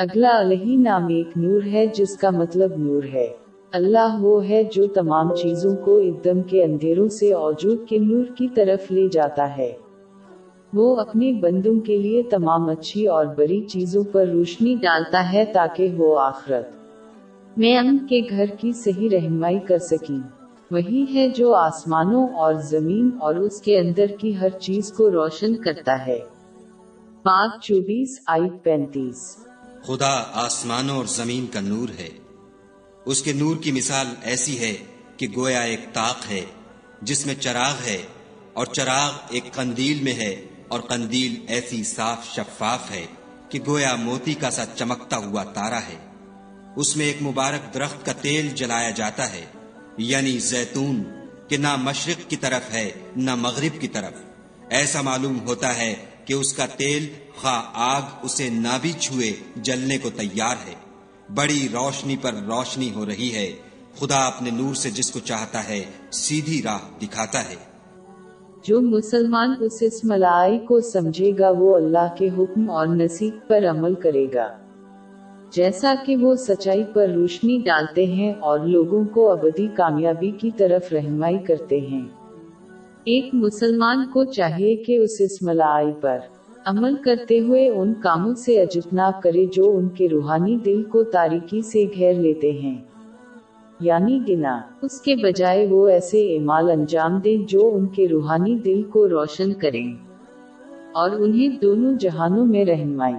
اگلا علیہ نام ایک نور ہے جس کا مطلب نور ہے۔ اللہ وہ ہے جو تمام چیزوں کو ادم کے اندھیروں سے اوجود کے نور کی طرف لے جاتا ہے۔ وہ اپنے بندوں کے لیے تمام اچھی اور بری چیزوں پر روشنی ڈالتا ہے تاکہ وہ آخرت میں امن کے گھر کی صحیح رہنمائی کر سکیں۔ وہی ہے جو آسمانوں اور زمین اور اس کے اندر کی ہر چیز کو روشن کرتا ہے۔ پاک چوبیس آئی پینتیس۔ خدا آسمانوں اور زمین کا نور ہے۔ اس کے نور کی مثال ایسی ہے کہ گویا ایک تاق ہے، جس میں چراغ ہے، اور چراغ ایک قندیل میں ہے، اور قندیل ایسی صاف شفاف ہے کہ گویا موتی کا سا چمکتا ہوا تارا ہے۔ اس میں ایک مبارک درخت کا تیل جلایا جاتا ہے یعنی زیتون، کہ نہ مشرق کی طرف ہے، نہ مغرب کی طرف۔ ایسا معلوم ہوتا ہے کہ اس کا تیل خواہ آگ اسے نہ بھی چھوئے، جلنے کو تیار ہے۔ بڑی روشنی پر روشنی ہو رہی ہے۔ خدا اپنے نور سے جس کو چاہتا ہے، سیدھی راہ دکھاتا ہے۔ جو مسلمان اس اسم ملائی کو سمجھے گا، وہ اللہ کے حکم اور نصیب پر عمل کرے گا۔ جیسا کہ وہ سچائی پر روشنی ڈالتے ہیں اور لوگوں کو ابدی کامیابی کی طرف رہنمائی کرتے ہیں۔ ایک مسلمان کو چاہیے کہ اس اسم ملائی پر عمل کرتے ہوئے ان کاموں سے اجتناب کرے جو ان کے روحانی دل کو تاریکی سے گھیر لیتے ہیں۔ یعنی گنا اس کے بجائے وہ ایسے اعمال انجام دیں جو ان کے روحانی دل کو روشن کریں اور انہیں دونوں جہانوں میں رہنمائی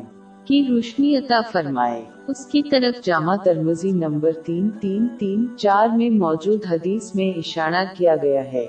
کی روشنی عطا فرمائے۔ اس کی طرف جامع ترمزی نمبر تین تین تین چار میں موجود حدیث میں اشارہ کیا گیا ہے۔